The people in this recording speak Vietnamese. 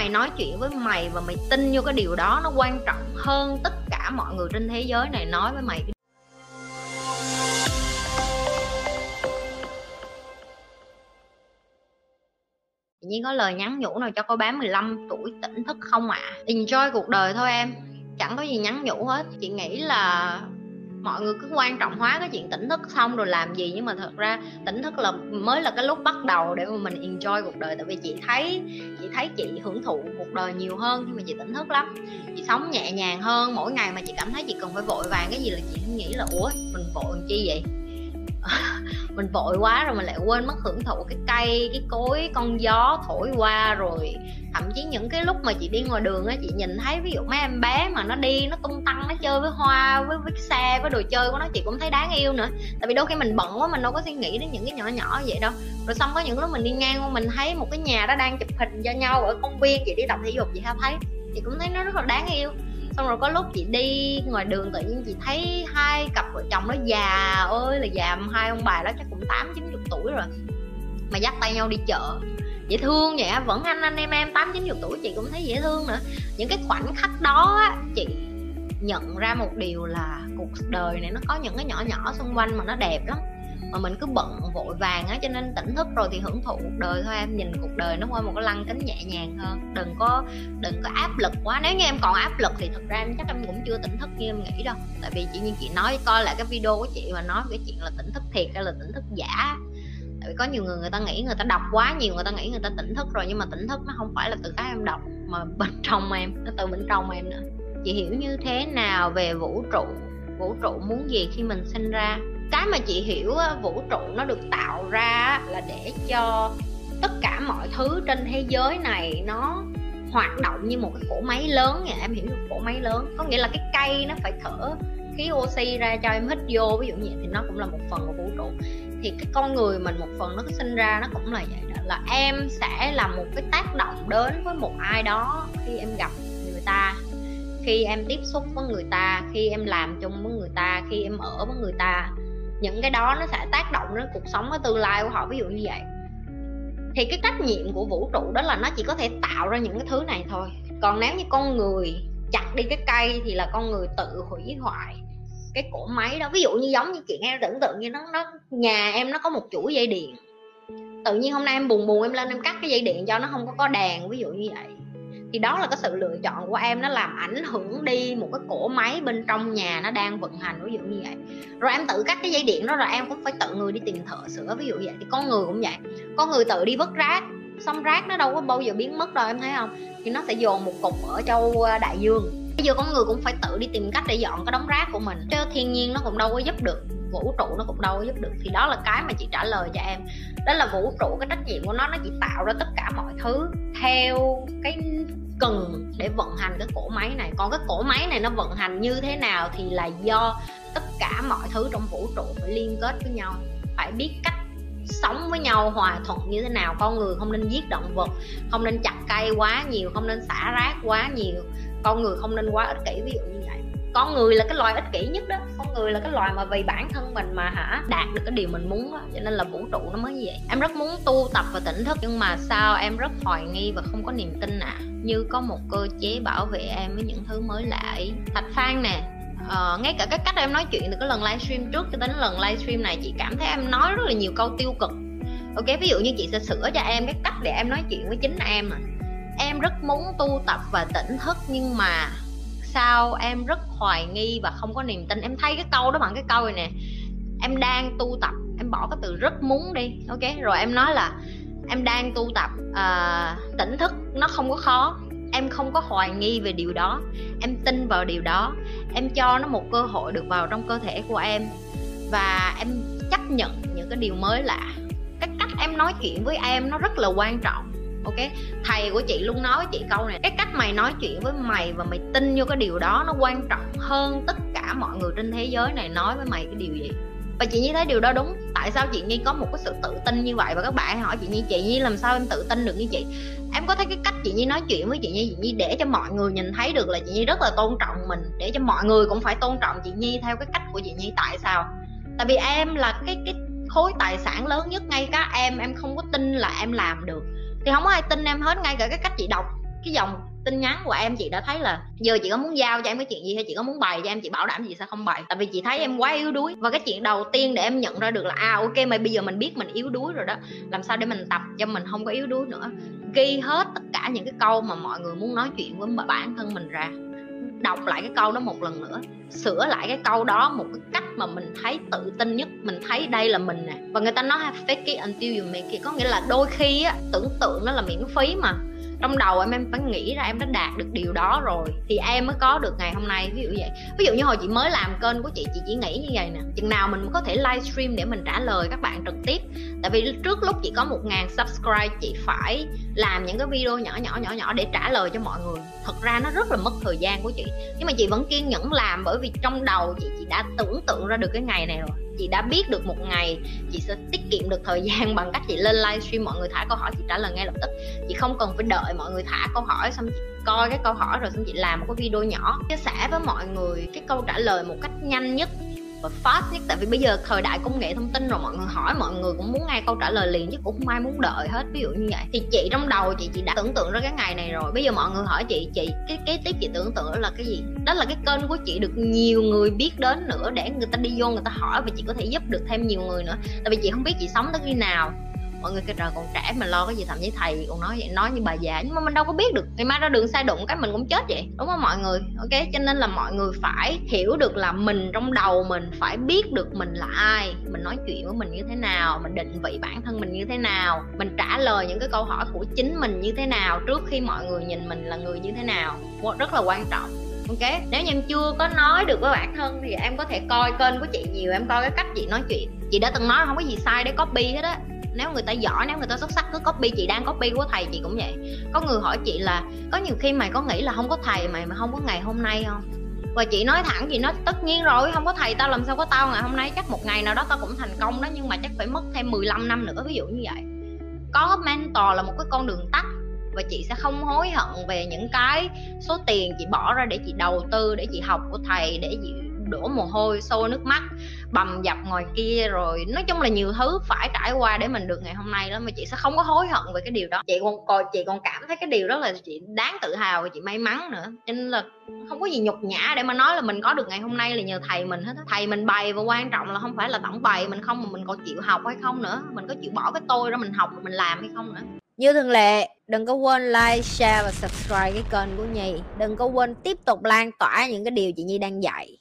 mày nói chuyện với mày và mày tin vô cái điều đó, nó quan trọng hơn tất cả mọi người trên thế giới này nói với mày nhiên có lời nhắn nhủ nào cho cô bé 15 tuổi tỉnh thức không ạ? À? Enjoy cuộc đời thôi em Chẳng có gì nhắn nhủ hết Chị nghĩ là mọi người cứ quan trọng hóa cái chuyện tỉnh thức xong rồi làm gì. Nhưng mà thật ra tỉnh thức là mới là cái lúc bắt đầu để mà mình enjoy cuộc đời. Tại vì chị thấy chị thấy chị hưởng thụ cuộc đời nhiều hơn khi mà chị tỉnh thức lắm. Chị sống nhẹ nhàng hơn. Mỗi ngày mà chị cảm thấy chị cần phải vội vàng cái gì là chị nghĩ là, ủa, mình vội làm chi vậy? mình vội quá rồi mình lại quên mất hưởng thụ cái cây cái cối con gió thổi qua rồi. Thậm chí những cái lúc mà chị đi ngoài đường á chị nhìn thấy ví dụ mấy em bé mà nó đi nó tung tăng nó chơi với hoa với, với xe với đồ chơi của nó chị cũng thấy đáng yêu nữa. Tại vì đôi khi mình bận quá mình đâu có suy nghĩ đến những cái nhỏ nhỏ vậy đâu. Rồi xong có những lúc mình đi ngang mình thấy một cái nhà đó đang chụp hình cho nhau ở công viên chị đi tập thể dục chị ha thấy chị cũng thấy nó rất là đáng yêu xong rồi có lúc chị đi ngoài đường tự nhiên chị thấy hai cặp vợ chồng nó già ơi là già hai ông bà đó chắc cũng tám chín chục tuổi rồi mà dắt tay nhau đi chợ. Dễ thương vậy vẫn anh anh em em tám chín chục tuổi chị cũng thấy dễ thương nữa. Những cái khoảnh khắc đó á, chị nhận ra một điều là cuộc đời này nó có những cái nhỏ nhỏ xung quanh mà nó đẹp lắm mà mình cứ bận vội vàng á, cho nên tỉnh thức rồi thì hưởng thụ cuộc đời thôi, em nhìn cuộc đời nó qua một cái lăng kính nhẹ nhàng hơn. Đừng có đừng có áp lực quá. Nếu như em còn áp lực thì thật ra em chắc em cũng chưa tỉnh thức như em nghĩ đâu. Tại vì chỉ như chị nói, coi lại cái video của chị mà nói cái chuyện là tỉnh thức thiệt hay là tỉnh thức giả. Tại vì có nhiều người người ta nghĩ người ta đọc quá nhiều, người ta nghĩ người ta tỉnh thức rồi, nhưng mà tỉnh thức nó không phải là từ cái em đọc, mà bên trong em, nó từ bên trong em nữa. Chị hiểu như thế nào về vũ trụ? Vũ trụ muốn gì khi mình sinh ra? Cái mà chị hiểu vũ trụ nó được tạo ra là để cho tất cả mọi thứ trên thế giới này nó hoạt động như một cái cỗ máy lớn nha. Em hiểu được cỗ máy lớn. Có nghĩa là cái cây nó phải thở khí oxy ra cho em hít vô. Ví dụ như vậy thì nó cũng là một phần của vũ trụ. Thì cái con người mình một phần nó sinh ra nó cũng là vậy đó. Là em sẽ là một cái tác động đến với một ai đó khi em gặp người ta, khi em tiếp xúc với người ta, khi em làm chung với người ta, khi em ở với người ta những cái đó nó sẽ tác động đến cuộc sống, cái tương lai của họ, ví dụ như vậy. Thì cái trách nhiệm của vũ trụ đó là nó chỉ có thể tạo ra những cái thứ này thôi. Còn nếu như con người chặt đi cái cây thì là con người tự hủy hoại cái cỗ máy đó. Ví dụ như giống như chuyện em tưởng tượng như nó nó, nhà em nó có một chuỗi dây điện. Tự nhiên hôm nay em buồn buồn em lên em cắt cái dây điện cho nó không có có đèn, ví dụ như vậy thì đó là cái sự lựa chọn của em, nó làm ảnh hưởng đi một cái cỗ máy bên trong nhà nó đang vận hành, ví dụ như vậy. Rồi em tự cắt cái dây điện đó, rồi em cũng phải tự người đi tìm thợ sửa, ví dụ vậy. Thì con người cũng vậy. Con người tự đi vứt rác, xong rác nó đâu có bao giờ biến mất đâu, em thấy không? Thì nó sẽ dồn một cục ở châu ờ, đại dương. Bây giờ con người cũng phải tự đi tìm cách để dọn cái đống rác của mình. Chứ thiên nhiên nó cũng đâu có giúp được vũ trụ nó cũng đâu có giúp được. Thì đó là cái mà chị trả lời cho em. Đó là vũ trụ, cái trách nhiệm của nó nó chỉ tạo ra tất cả mọi thứ theo cái cần để vận hành cái cỗ máy này. Còn cái cỗ máy này nó vận hành như thế nào thì là do tất cả mọi thứ trong vũ trụ phải liên kết với nhau. Phải biết cách sống với nhau, hòa thuận như thế nào. Con người không nên giết động vật, không nên chặt cây quá nhiều, không nên xả rác quá nhiều. Con người không nên quá ích kỷ, ví dụ như vậy con người là cái loài ích kỷ nhất đó. Con người là cái loài mà vì bản thân mình mà hả đạt được cái điều mình muốn đó. cho nên là vũ trụ nó mới như vậy. Em rất muốn tu tập và tỉnh thức nhưng mà sao em rất hoài nghi và không có niềm tin à như có một cơ chế bảo vệ em với những thứ mới lạ ấy. Thạch phan nè Ờ, ngay cả cái cách em nói chuyện từ cái lần livestream trước cho đến lần livestream này chị cảm thấy em nói rất là nhiều câu tiêu cực. Ok ví dụ như chị sẽ sửa cho em cái cách để em nói chuyện với chính em à. Em rất muốn tu tập và tỉnh thức nhưng mà sao em rất hoài nghi và không có niềm tin. Em thấy cái câu đó bằng cái câu này nè em đang tu tập em bỏ cái từ rất muốn đi ok? Rồi em nói là em đang tu tập uh, tỉnh thức nó không có khó. Em không có hoài nghi về điều đó. Em tin vào điều đó. Em cho nó một cơ hội được vào trong cơ thể của em. Và em chấp nhận những cái điều mới lạ. Cái cách em nói chuyện với em nó rất là quan trọng ok? Thầy của chị luôn nói với chị câu này. Cái cách mày nói chuyện với mày và mày tin vô cái điều đó nó quan trọng hơn tất cả mọi người trên thế giới này nói với mày cái điều gì. Và chị nhi thấy điều đó đúng. Tại sao chị nhi có một cái sự tự tin như vậy? Và các bạn hỏi chị nhi chị nhi làm sao em tự tin được như chị? Em có thấy cái cách chị nhi nói chuyện với chị nhi chị nhi để cho mọi người nhìn thấy được là chị nhi rất là tôn trọng mình, để cho mọi người cũng phải tôn trọng chị nhi theo cái cách của chị nhi. Tại sao? Tại vì em là cái cái khối tài sản lớn nhất ngay cả em em không có tin là em làm được thì không có ai tin em hết, ngay cả cái cách chị đọc cái dòng tin nhắn của em, chị đã thấy là giờ chị có muốn giao cho em cái chuyện gì hay chị có muốn bày cho em, chị bảo đảm chị sẽ không bày. Tại vì chị thấy em quá yếu đuối. Và cái chuyện đầu tiên để em nhận ra được là à ok, mà bây giờ mình biết mình yếu đuối rồi đó, làm sao để mình tập cho mình không có yếu đuối nữa. Ghi hết tất cả những cái câu mà mọi người muốn nói chuyện với bản thân mình ra đọc lại cái câu đó một lần nữa, sửa lại cái câu đó một cái cách mà mình thấy tự tin nhất, mình thấy đây là mình nè. Và người ta nói, fake it until you make it. Có nghĩa là đôi khi á, tưởng tượng nó là miễn phí mà trong đầu em em phải nghĩ ra em đã đạt được điều đó rồi, thì em mới có được ngày hôm nay, ví dụ vậy. Ví dụ như hồi chị mới làm kênh của chị chị chỉ nghĩ như vậy nè. Chừng nào mình có thể livestream để mình trả lời các bạn trực tiếp. Tại vì trước lúc chị có một ngàn subscribe, chị phải làm những cái video nhỏ nhỏ nhỏ nhỏ để trả lời cho mọi người. Thật ra nó rất là mất thời gian của chị. Nhưng mà chị vẫn kiên nhẫn làm bởi vì trong đầu chị chị đã tưởng tượng ra được cái ngày này rồi chị đã biết được một ngày chị sẽ tiết kiệm được thời gian bằng cách chị lên livestream, mọi người thả câu hỏi, chị trả lời ngay lập tức. Chị không cần phải đợi mọi người thả câu hỏi, xong chị coi cái câu hỏi rồi xong chị làm một cái video nhỏ. Chia sẻ với mọi người cái câu trả lời một cách nhanh nhất và fast nhất. Tại vì bây giờ thời đại công nghệ thông tin rồi, mọi người hỏi, mọi người cũng muốn ngay câu trả lời liền chứ cũng không ai muốn đợi hết, ví dụ như vậy. Thì chị trong đầu chị chị đã tưởng tượng ra cái ngày này rồi. Bây giờ mọi người hỏi chị chị, cái kế tiếp chị tưởng tượng là cái gì? Đó là cái kênh của chị được nhiều người biết đến nữa để người ta đi vô người ta hỏi và chị có thể giúp được thêm nhiều người nữa. Tại vì chị không biết chị sống tới khi nào mọi người kêu trời, còn trẻ mà lo cái gì thậm chí thầy còn nói vậy, nói như bà già. Nhưng mà mình đâu có biết được. Ngày mai ra đường sai đụng cái mình cũng chết vậy. Đúng không mọi người? Ok? Cho nên là mọi người phải hiểu được là mình trong đầu mình phải biết được mình là ai. Mình nói chuyện với mình như thế nào, mình định vị bản thân mình như thế nào, mình trả lời những cái câu hỏi của chính mình như thế nào trước khi mọi người nhìn mình là người như thế nào. Rất là quan trọng. Ok? Nếu như em chưa có nói được với bản thân thì em có thể coi kênh của chị nhiều, em coi cái cách chị nói chuyện. Chị đã từng nói không có gì sai để copy hết á nếu người ta giỏi, nếu người ta xuất sắc, cứ copy chị đang copy của thầy chị cũng vậy. Có người hỏi chị là, có nhiều khi mày có nghĩ là không có thầy mày mà không có ngày hôm nay không? Và chị nói thẳng, chị nói, tất nhiên rồi, không có thầy tao làm sao có tao ngày hôm nay. Chắc một ngày nào đó tao cũng thành công đó, nhưng mà chắc phải mất thêm 15 năm nữa, ví dụ như vậy. Có mentor là một cái con đường tắt, và chị sẽ không hối hận về những cái số tiền chị bỏ ra để chị đầu tư, để chị học của thầy, để chị đổ mồ hôi sôi nước mắt bầm dập ngoài kia rồi nói chung là nhiều thứ phải trải qua để mình được ngày hôm nay đó mà chị sẽ không có hối hận về cái điều đó. Chị còn coi chị còn cảm thấy cái điều đó là chị đáng tự hào và chị may mắn nữa. Cho nên là không có gì nhục nhã để mà nói là mình có được ngày hôm nay là nhờ thầy mình hết thầy mình bày và quan trọng là không phải là tổng bày mình không mà mình còn chịu học hay không nữa. Mình có chịu bỏ cái tôi ra mình học mình làm hay không nữa. Như thường lệ, đừng có quên like, share và subscribe cái kênh của Nhi. Đừng có quên tiếp tục lan tỏa những cái điều chị Nhi đang dạy.